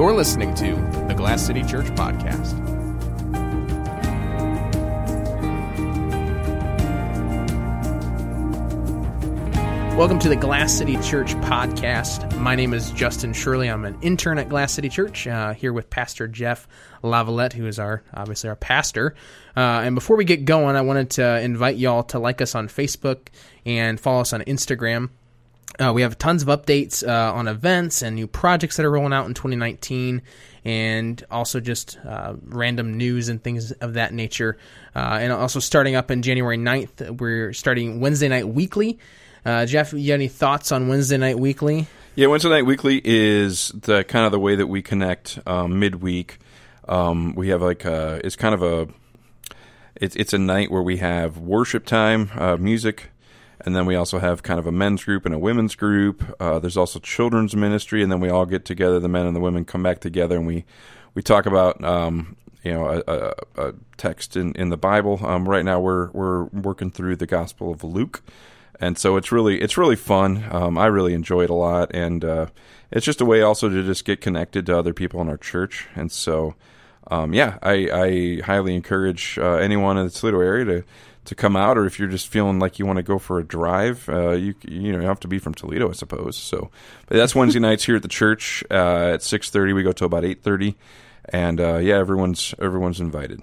You're listening to the Glass City Church Podcast. Welcome to the Glass City Church podcast. My name is Justin Shirley. I'm an intern at Glass City Church uh, here with Pastor Jeff Lavalette, who is our obviously our pastor. Uh, and before we get going, I wanted to invite y'all to like us on Facebook and follow us on Instagram. Uh, we have tons of updates uh, on events and new projects that are rolling out in 2019, and also just uh, random news and things of that nature. Uh, and also starting up in January 9th, we're starting Wednesday Night Weekly. Uh, Jeff, you have any thoughts on Wednesday Night Weekly? Yeah, Wednesday Night Weekly is the kind of the way that we connect um, midweek. Um, we have like a, it's kind of a it's it's a night where we have worship time, uh, music, and then we also have kind of a men's group and a women's group. Uh, there's also children's ministry, and then we all get together. The men and the women come back together, and we we talk about um, you know a, a, a, text in, in the Bible. Um, right now, we're we're working through the Gospel of Luke and so it's really it's really fun. Um, I really enjoy it a lot, and uh, it's just a way also to just get connected to other people in our church. And so, um, yeah, I, I, highly encourage uh, anyone in the Toledo area to to come out, or if you're just feeling like you want to go for a drive, uh, you you know you have to be from Toledo, I suppose. So, but that's Wednesday nights here at the church uh, at six thirty. We go till about eight thirty, and uh, yeah, everyone's everyone's invited.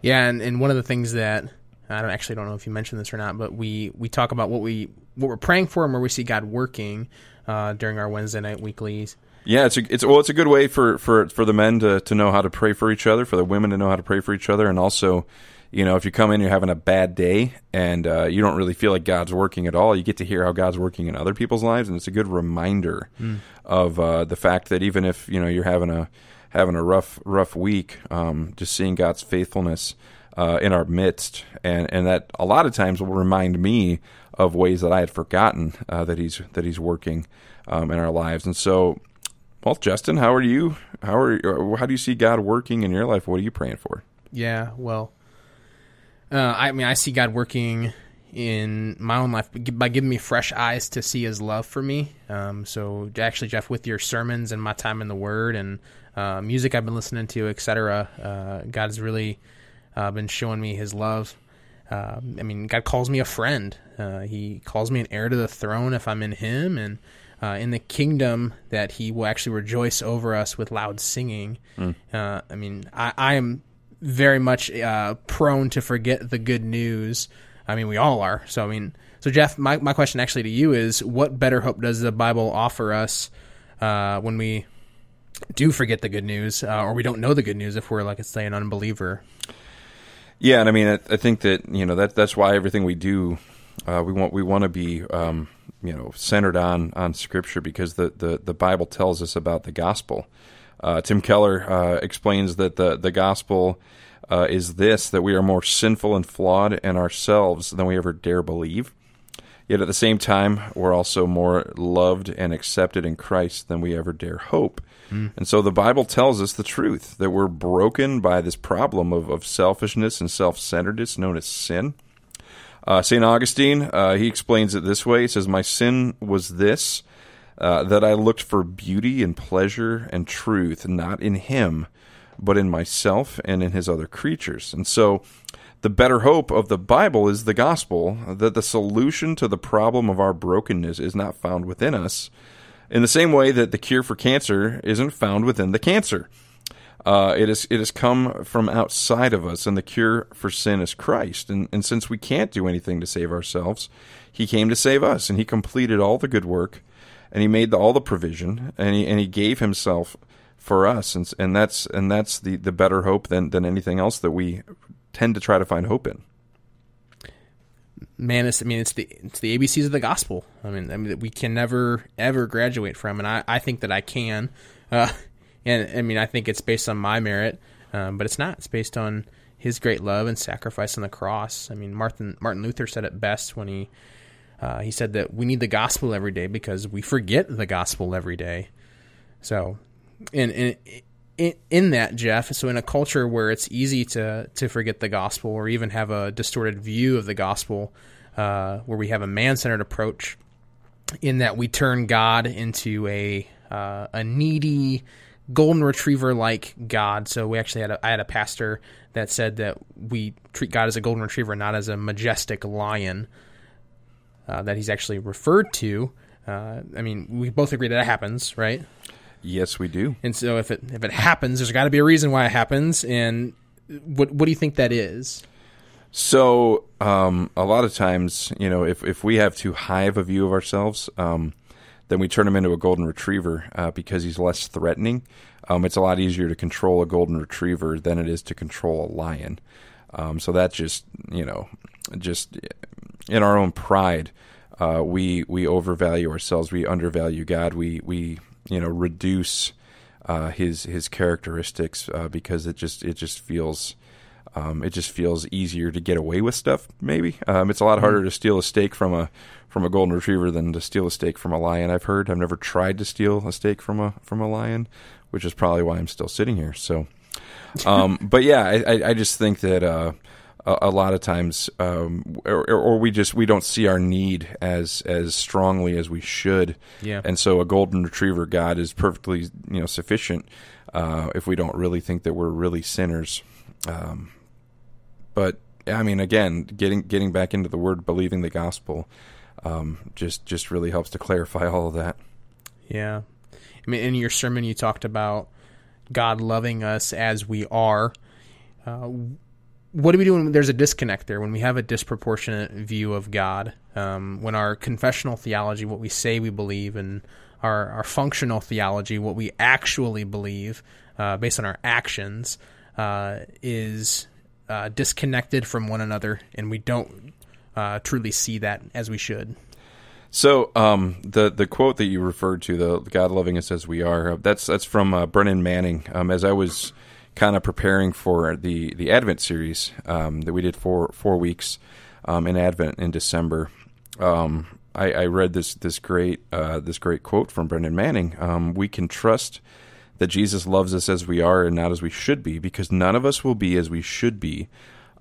Yeah, and, and one of the things that I don't actually don't know if you mentioned this or not, but we we talk about what we what we're praying for and where we see God working uh, during our Wednesday night weeklies. Yeah, it's a, it's well, it's a good way for, for, for the men to, to know how to pray for each other, for the women to know how to pray for each other, and also, you know, if you come in, you're having a bad day, and uh, you don't really feel like God's working at all. You get to hear how God's working in other people's lives, and it's a good reminder mm. of uh, the fact that even if you know you're having a having a rough rough week, um, just seeing God's faithfulness uh, in our midst, and and that a lot of times will remind me of ways that I had forgotten uh, that he's that he's working um, in our lives. And so, well, Justin, how are you? How are how do you see God working in your life? What are you praying for? Yeah, well, uh, I mean, I see God working in my own life by giving me fresh eyes to see His love for me. Um, so, actually, Jeff, with your sermons and my time in the Word and uh, music I've been listening to, etc., uh, God has really uh, been showing me his love. Uh, I mean, God calls me a friend. Uh, he calls me an heir to the throne if I'm in Him, and uh, in the kingdom that He will actually rejoice over us with loud singing. Mm. I mean, I, I, am very much uh, prone to forget the good news. I mean, we all are. So, I mean, so Jeff, my my question actually to you is, what better hope does the Bible offer us when we do forget the good news, or we don't know the good news if we're, like, say, an unbeliever? Yeah, and I mean, I, I think that you know that that's why everything we do, uh, we want we want to be um, you know centered on on Scripture because the the, the Bible tells us about the gospel. Uh, Tim Keller uh, explains that the the gospel uh, is this: that we are more sinful and flawed in ourselves than we ever dare believe. Yet at the same time, we're also more loved and accepted in Christ than we ever dare hope. Mm. And so the Bible tells us the truth that we're broken by this problem of, of selfishness and self centeredness known as sin. Uh, St. Augustine, uh, he explains it this way He says, My sin was this, uh, that I looked for beauty and pleasure and truth, not in him, but in myself and in his other creatures. And so the better hope of the Bible is the gospel that the solution to the problem of our brokenness is not found within us, in the same way that the cure for cancer isn't found within the cancer. Uh, it is it has come from outside of us, and the cure for sin is Christ. And, and since we can't do anything to save ourselves, He came to save us, and He completed all the good work, and He made the, all the provision, and He and He gave Himself for us, and and that's and that's the, the better hope than than anything else that we tend to try to find hope in. Man, it's, I mean, it's the it's the ABCs of the gospel. I mean, I mean, we can never ever graduate from, and I, I think that I can. Uh, and I mean, I think it's based on my merit, um, but it's not. It's based on His great love and sacrifice on the cross. I mean, Martin Martin Luther said it best when he uh, he said that we need the gospel every day because we forget the gospel every day. So, and in, in that, Jeff, so in a culture where it's easy to to forget the gospel or even have a distorted view of the gospel, uh, where we have a man centered approach, in that we turn God into a uh, a needy, golden retriever like God. So we actually had a, I had a pastor that said that we treat God as a golden retriever, not as a majestic lion uh, that he's actually referred to. Uh, I mean, we both agree that it happens, right? Yes, we do. And so if it if it happens, there's got to be a reason why it happens. And what what do you think that is? So um, a lot of times, you know, if if we have too high of a view of ourselves, um, then we turn him into a golden retriever uh, because he's less threatening. Um, it's a lot easier to control a golden retriever than it is to control a lion. Um, so that just you know, just in our own pride, uh, we we overvalue ourselves. We undervalue God. We we you know reduce uh, his his characteristics uh, because it just it just feels. Um, it just feels easier to get away with stuff. Maybe um, it's a lot harder mm-hmm. to steal a steak from a from a golden retriever than to steal a steak from a lion. I've heard. I've never tried to steal a steak from a from a lion, which is probably why I'm still sitting here. So, um, but yeah, I, I, just think that uh, a, a, lot of times, um, or, or, we just we don't see our need as as strongly as we should. Yeah, and so a golden retriever God is perfectly you know sufficient uh, if we don't really think that we're really sinners. Um, but I mean, again, getting getting back into the word, believing the gospel, um, just just really helps to clarify all of that. Yeah, I mean, in your sermon, you talked about God loving us as we are. Uh, what do we do when there's a disconnect there? When we have a disproportionate view of God, um, when our confessional theology, what we say we believe, and our, our functional theology, what we actually believe, uh, based on our actions, uh, is uh, disconnected from one another, and we don't uh, truly see that as we should. So um, the the quote that you referred to, the God loving us as we are, uh, that's that's from uh, Brennan Manning. Um, as I was kind of preparing for the the Advent series um, that we did for four weeks um, in Advent in December, um, I, I, read this this great uh, this great quote from Brennan Manning. Um, we can trust that Jesus loves us as we are and not as we should be, because none of us will be as we should be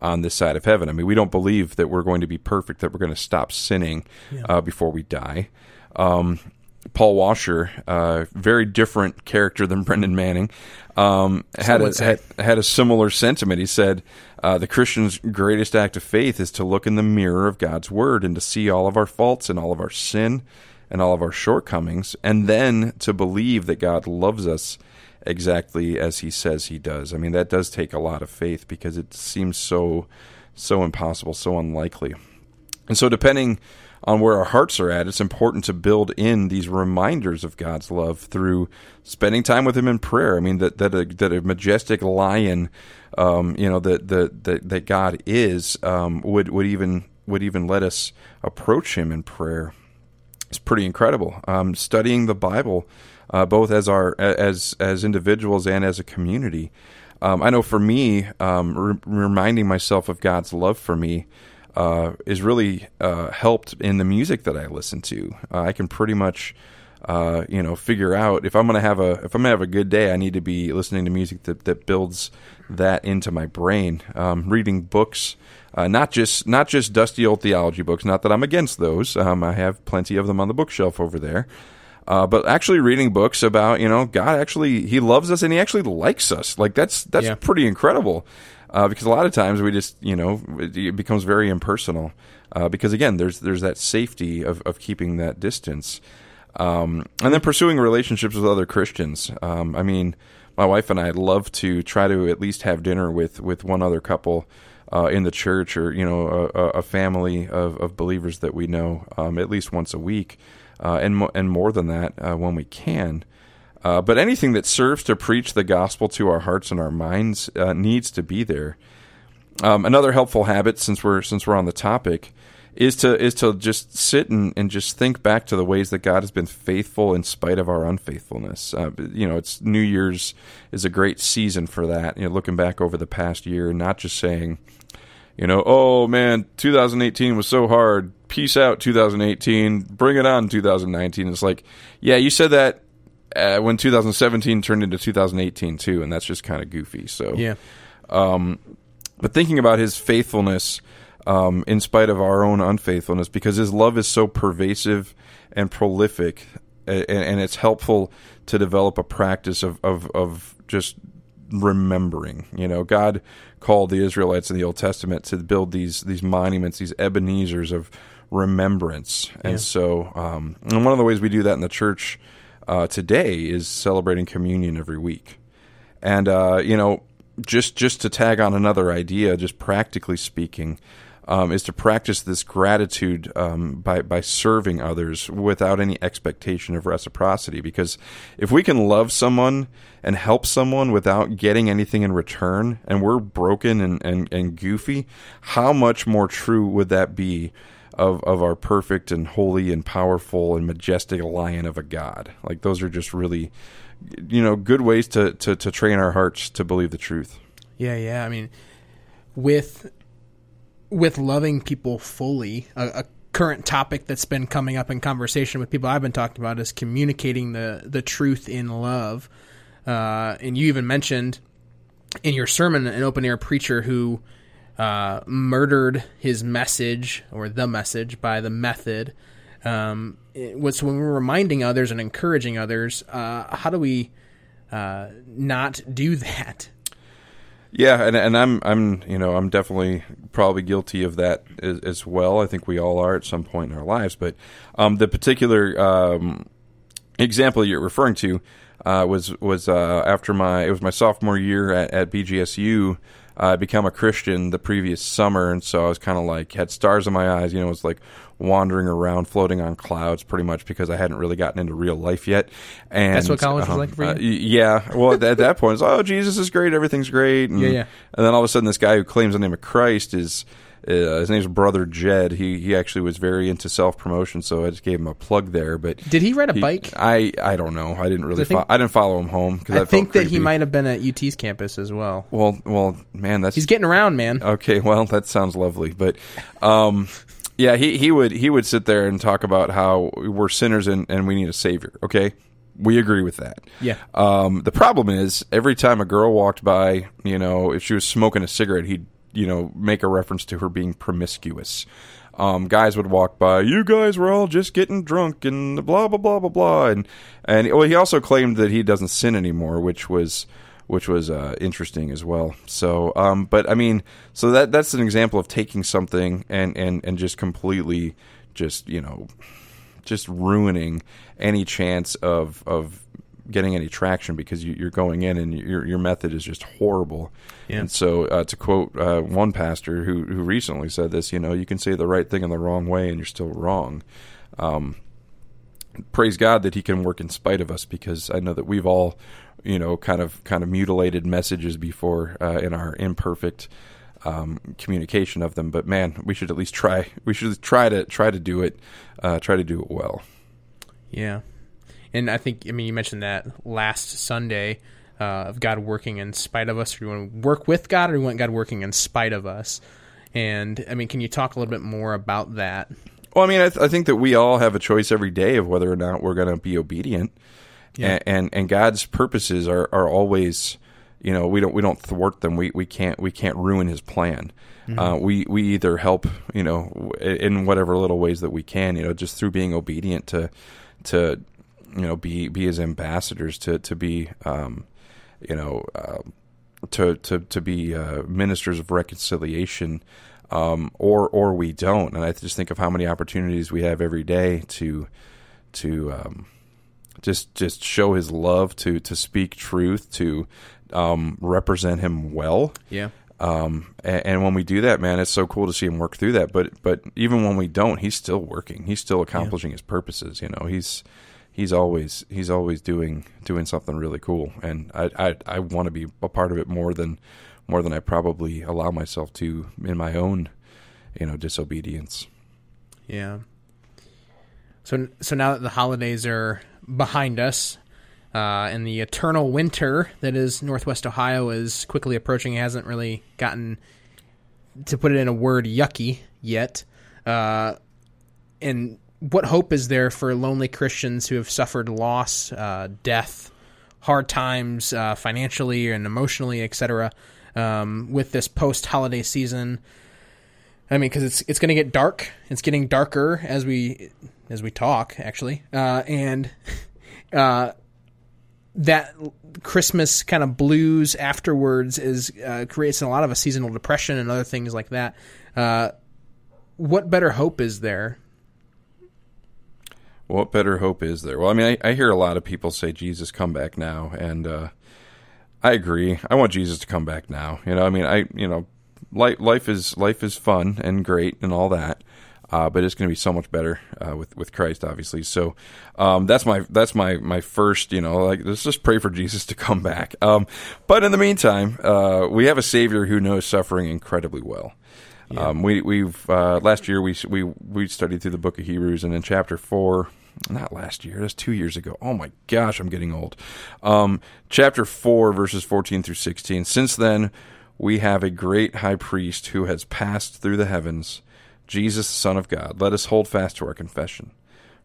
on this side of heaven. I mean, we don't believe that we're going to be perfect, that we're going to stop sinning yeah. uh, before we die. Um, Paul Washer, uh, very different character than Brennan Manning, um, had, a, had, had a similar sentiment. He said, uh, "The Christian's greatest act of faith is to look in the mirror of God's Word and to see all of our faults and all of our sin and all of our shortcomings, and then to believe that God loves us exactly as he says he does. I mean, that does take a lot of faith because it seems so so impossible, so unlikely. And so depending on where our hearts are at, it's important to build in these reminders of God's love through spending time with Him in prayer. I mean that that a, that a majestic lion, um, you know, that that that, God is um, would would even would even let us approach Him in prayer. It's pretty incredible. Um, studying the Bible uh, both as our as as individuals and as a community. Um, I know for me, um, re- reminding myself of God's love for me uh, is really uh, helped in the music that I listen to. Uh, I can pretty much, uh, you know, figure out if I'm going to have a if I'm to have a good day. I need to be listening to music that that builds that into my brain. Um, reading books. Uh, not just not just dusty old theology books. Not that I'm against those. Um, I have plenty of them on the bookshelf over there. Uh, but actually reading books about you know God actually He loves us and He actually likes us like that's that's yeah. pretty incredible uh, because a lot of times we just you know it becomes very impersonal uh, because again there's there's that safety of, of keeping that distance um, and then pursuing relationships with other Christians um, I mean my wife and I love to try to at least have dinner with with one other couple. Uh, in the church, or you know, a, a family of, of, believers that we know, um, at least once a week, uh, and mo- and more than that uh, when we can. Uh, but anything that serves to preach the gospel to our hearts and our minds uh, needs to be there. Um, another helpful habit, since we're since we're on the topic, is to is to just sit and, and just think back to the ways that God has been faithful in spite of our unfaithfulness. Uh, you know, it's New Year's is a great season for that. You know, looking back over the past year and not just saying, you know, oh man, 2018 was so hard. Peace out, 2018. Bring it on, 2019. It's like, yeah, you said that uh, when 2017 turned into 2018 too, and that's just kind of goofy. So, yeah. Um, but thinking about his faithfulness, um, in spite of our own unfaithfulness, because his love is so pervasive and prolific, and, and it's helpful to develop a practice of, of, of just remembering. You know, God called the Israelites in the Old Testament to build these these monuments, these Ebenezer's of remembrance, and Yeah. so um, and one of the ways we do that in the church uh, today is celebrating communion every week, and uh, you know, just just to tag on another idea, just practically speaking. Um, is to practice this gratitude um, by by serving others without any expectation of reciprocity. Because if we can love someone and help someone without getting anything in return, and we're broken and, and, and goofy, how much more true would that be of of our perfect and holy and powerful and majestic lion of a God? Like those are just really, you know, good ways to to, to train our hearts to believe the truth. Yeah, yeah. I mean, with with loving people fully, a, a current topic that's been coming up in conversation with people I've been talking about is communicating the the truth in love. Uh, and you even mentioned in your sermon an open air preacher who uh, murdered his message or the message by the method. Um, was when we're reminding others and encouraging others. Uh, how do we uh, not do that? Yeah, and and I'm I'm you know I'm definitely probably guilty of that as, as well. I think we all are at some point in our lives. But um, the particular um, example you're referring to uh, was was uh, after my it was my sophomore year at, at BGSU. I became a Christian the previous summer, and so I was kind of like had stars in my eyes. You know, it was like wandering around, floating on clouds, pretty much because I hadn't really gotten into real life yet. And That's what college was like for you? uh, yeah. Well, at, at that point, it's oh Jesus is great, everything's great. And, Yeah, yeah. And then all of a sudden, this guy who claims the name of Christ is. Uh, his name's Brother Jed. He he actually was very into self promotion, so I just gave him a plug there. But Did he ride a he- bike? I I don't know. I didn't really. I think- fo- I didn't follow him home because I think that he might have been at UT's campus as well. Well, well, man, that's He's getting around, man. okay. Well, that sounds lovely, but um, yeah, he he would he would sit there and talk about how we're sinners and and we need a savior. Okay, we agree with that. Yeah. Um, the problem is every time a girl walked by, you know, if she was smoking a cigarette, he'd you know make a reference to her being promiscuous. Um, guys would walk by. You guys were all just getting drunk and blah blah blah blah blah. And and well, he also claimed that he doesn't sin anymore, which was which was uh, interesting as well. So, um, but I mean, so that that's an example of taking something and and and just completely just you know just ruining any chance of of getting any traction because you, you're going in and your your method is just horrible. Yeah. And so, uh, to quote uh, one pastor who who recently said this, you know, you can say the right thing in the wrong way and you're still wrong. Um, praise God that He can work in spite of us because I know that we've all, you know, kind of kind of mutilated messages before uh, in our imperfect um, communication of them. But man, we should at least try. We should try to try to do it. Uh, try to do it well. Yeah. And I think, I mean, you mentioned that last Sunday uh, of God working in spite of us. Or you want to work with God or do you want God working in spite of us? And, I mean, can you talk a little bit more about that? Well, I mean, I, th- I think that we all have a choice every day of whether or not we're going to be obedient, Yeah. and, and and God's purposes are, are always, you know, we don't we don't thwart them. We we can't we can't ruin His plan. Uh, we we either help, you know, w- in whatever little ways that we can, you know, just through being obedient to to you know be be His ambassadors to to be, um, you know. Uh, to to to be uh, ministers of reconciliation, um, or or we don't. And I just think of how many opportunities we have every day to to um, just just show His love, to to speak truth, to um, represent Him well. Yeah. Um, and, and when we do that, man, it's so cool to see him work through that. But but even when we don't, he's still working. He's still accomplishing his purposes. You know, he's he's always he's always doing doing something really cool. And I I, I want to be a part of it more than more than I probably allow myself to in my own you know disobedience. Yeah. So so now that the holidays are behind us, uh, and the eternal winter that is Northwest Ohio is quickly approaching, it hasn't really gotten to put it in a word yucky yet. Uh, and what hope is there for lonely Christians who have suffered loss, uh, death, hard times uh, financially and emotionally, etc., um, with this post-holiday season? I mean, because it's it's going to get dark. It's getting darker as we as we talk, actually, uh, and uh, that Christmas kind of blues afterwards is uh, creates a lot of a seasonal depression and other things like that. Uh, what better hope is there? What better hope is there? Well, I mean, I, I hear a lot of people say, "Jesus, come back now," and uh, I agree. I want Jesus to come back now. You know, I mean, I you know, life life is life is fun and great and all that. Uh, but it's going to be so much better uh, with with Christ, obviously. So um, that's my that's my my first, you know, like let's just pray for Jesus to come back. Um, but in the meantime, uh, we have a Savior who knows suffering incredibly well. Yeah. Um, we we've uh, last year we we we studied through the Book of Hebrews, and in chapter four, not last year, that's two years ago. Oh my gosh, I'm getting old. Um, chapter 4, verses 14 through 16. Since then, we have a great high priest who has passed through the heavens, Jesus, the Son of God. Let us hold fast to our confession.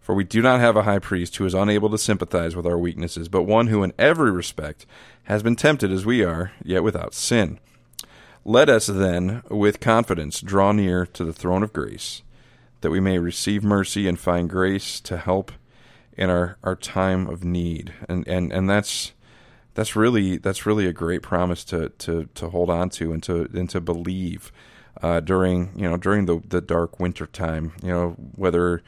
For we do not have a high priest who is unable to sympathize with our weaknesses, but one who in every respect has been tempted as we are, yet without sin. Let us then, with confidence, draw near to the throne of grace, that we may receive mercy and find grace to help in our, our time of need. And, and, and that's that's really that's really a great promise to to to hold on to and to and to believe uh, during you know during the the dark winter time. You know whether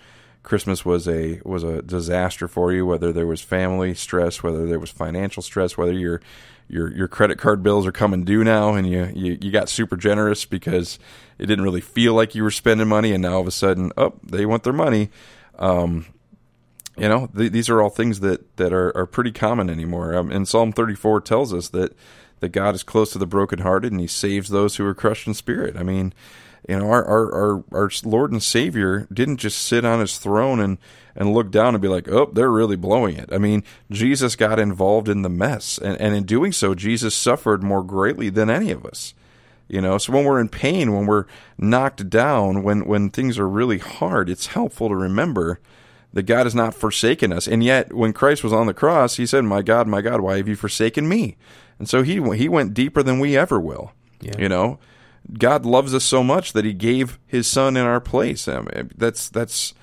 Christmas was a was a disaster for you, whether there was family stress, whether there was financial stress, whether your your your credit card bills are coming due now, and you, you you got super generous because it didn't really feel like you were spending money, and now all of a sudden, oh, they want their money. Um, you know, th- these are all things that that are, are pretty common anymore. Um, and Psalm 34 tells us that that God is close to the brokenhearted and He saves those who are crushed in spirit. I mean, you know, our our our, our Lord and Savior didn't just sit on His throne and and look down and be like, oh, they're really blowing it. I mean, Jesus got involved in the mess, and and in doing so, Jesus suffered more greatly than any of us. You know, so when we're in pain, when we're knocked down, when when things are really hard, it's helpful to remember that God has not forsaken us. And yet, when Christ was on the cross, he said, My God, my God, why have you forsaken me? And so he, he went deeper than we ever will. Yeah. You know, God loves us so much that he gave his son in our place. I mean, that's, that's,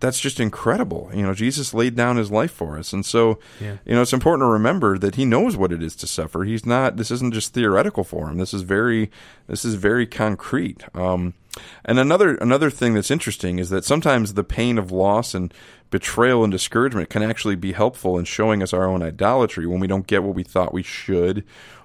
that's just incredible. You know, Jesus laid down his life for us. And so, yeah. you know, it's important to remember that he knows what it is to suffer. He's not, this isn't just theoretical for him. This is very, this is very concrete. Um, and another another thing that's interesting is that sometimes the pain of loss and betrayal and discouragement can actually be helpful in showing us our own idolatry when we don't get what we thought we should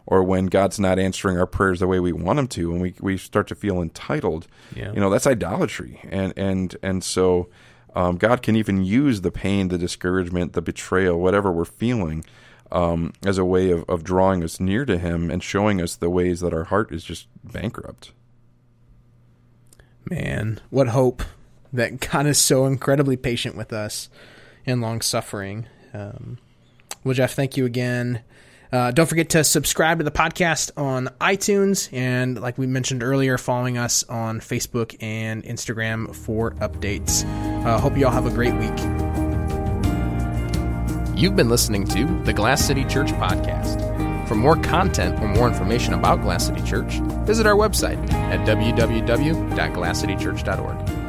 or when God's not answering our prayers the way we want him to and we we start to feel entitled. Yeah. You know, that's idolatry. And and and so um, God can even use the pain, the discouragement, the betrayal, whatever we're feeling, um, as a way of, of drawing us near to Him and showing us the ways that our heart is just bankrupt. Man, what hope that God is so incredibly patient with us and long suffering. Um, well, Jeff, thank you again. Uh, don't forget to subscribe to the podcast on iTunes and, like we mentioned earlier, following us on Facebook and Instagram for updates. Uh, hope you all have a great week. You've been listening to the Glass City Church Podcast. For more content or more information about Glass City Church, visit our website at www.glasscitychurch.org.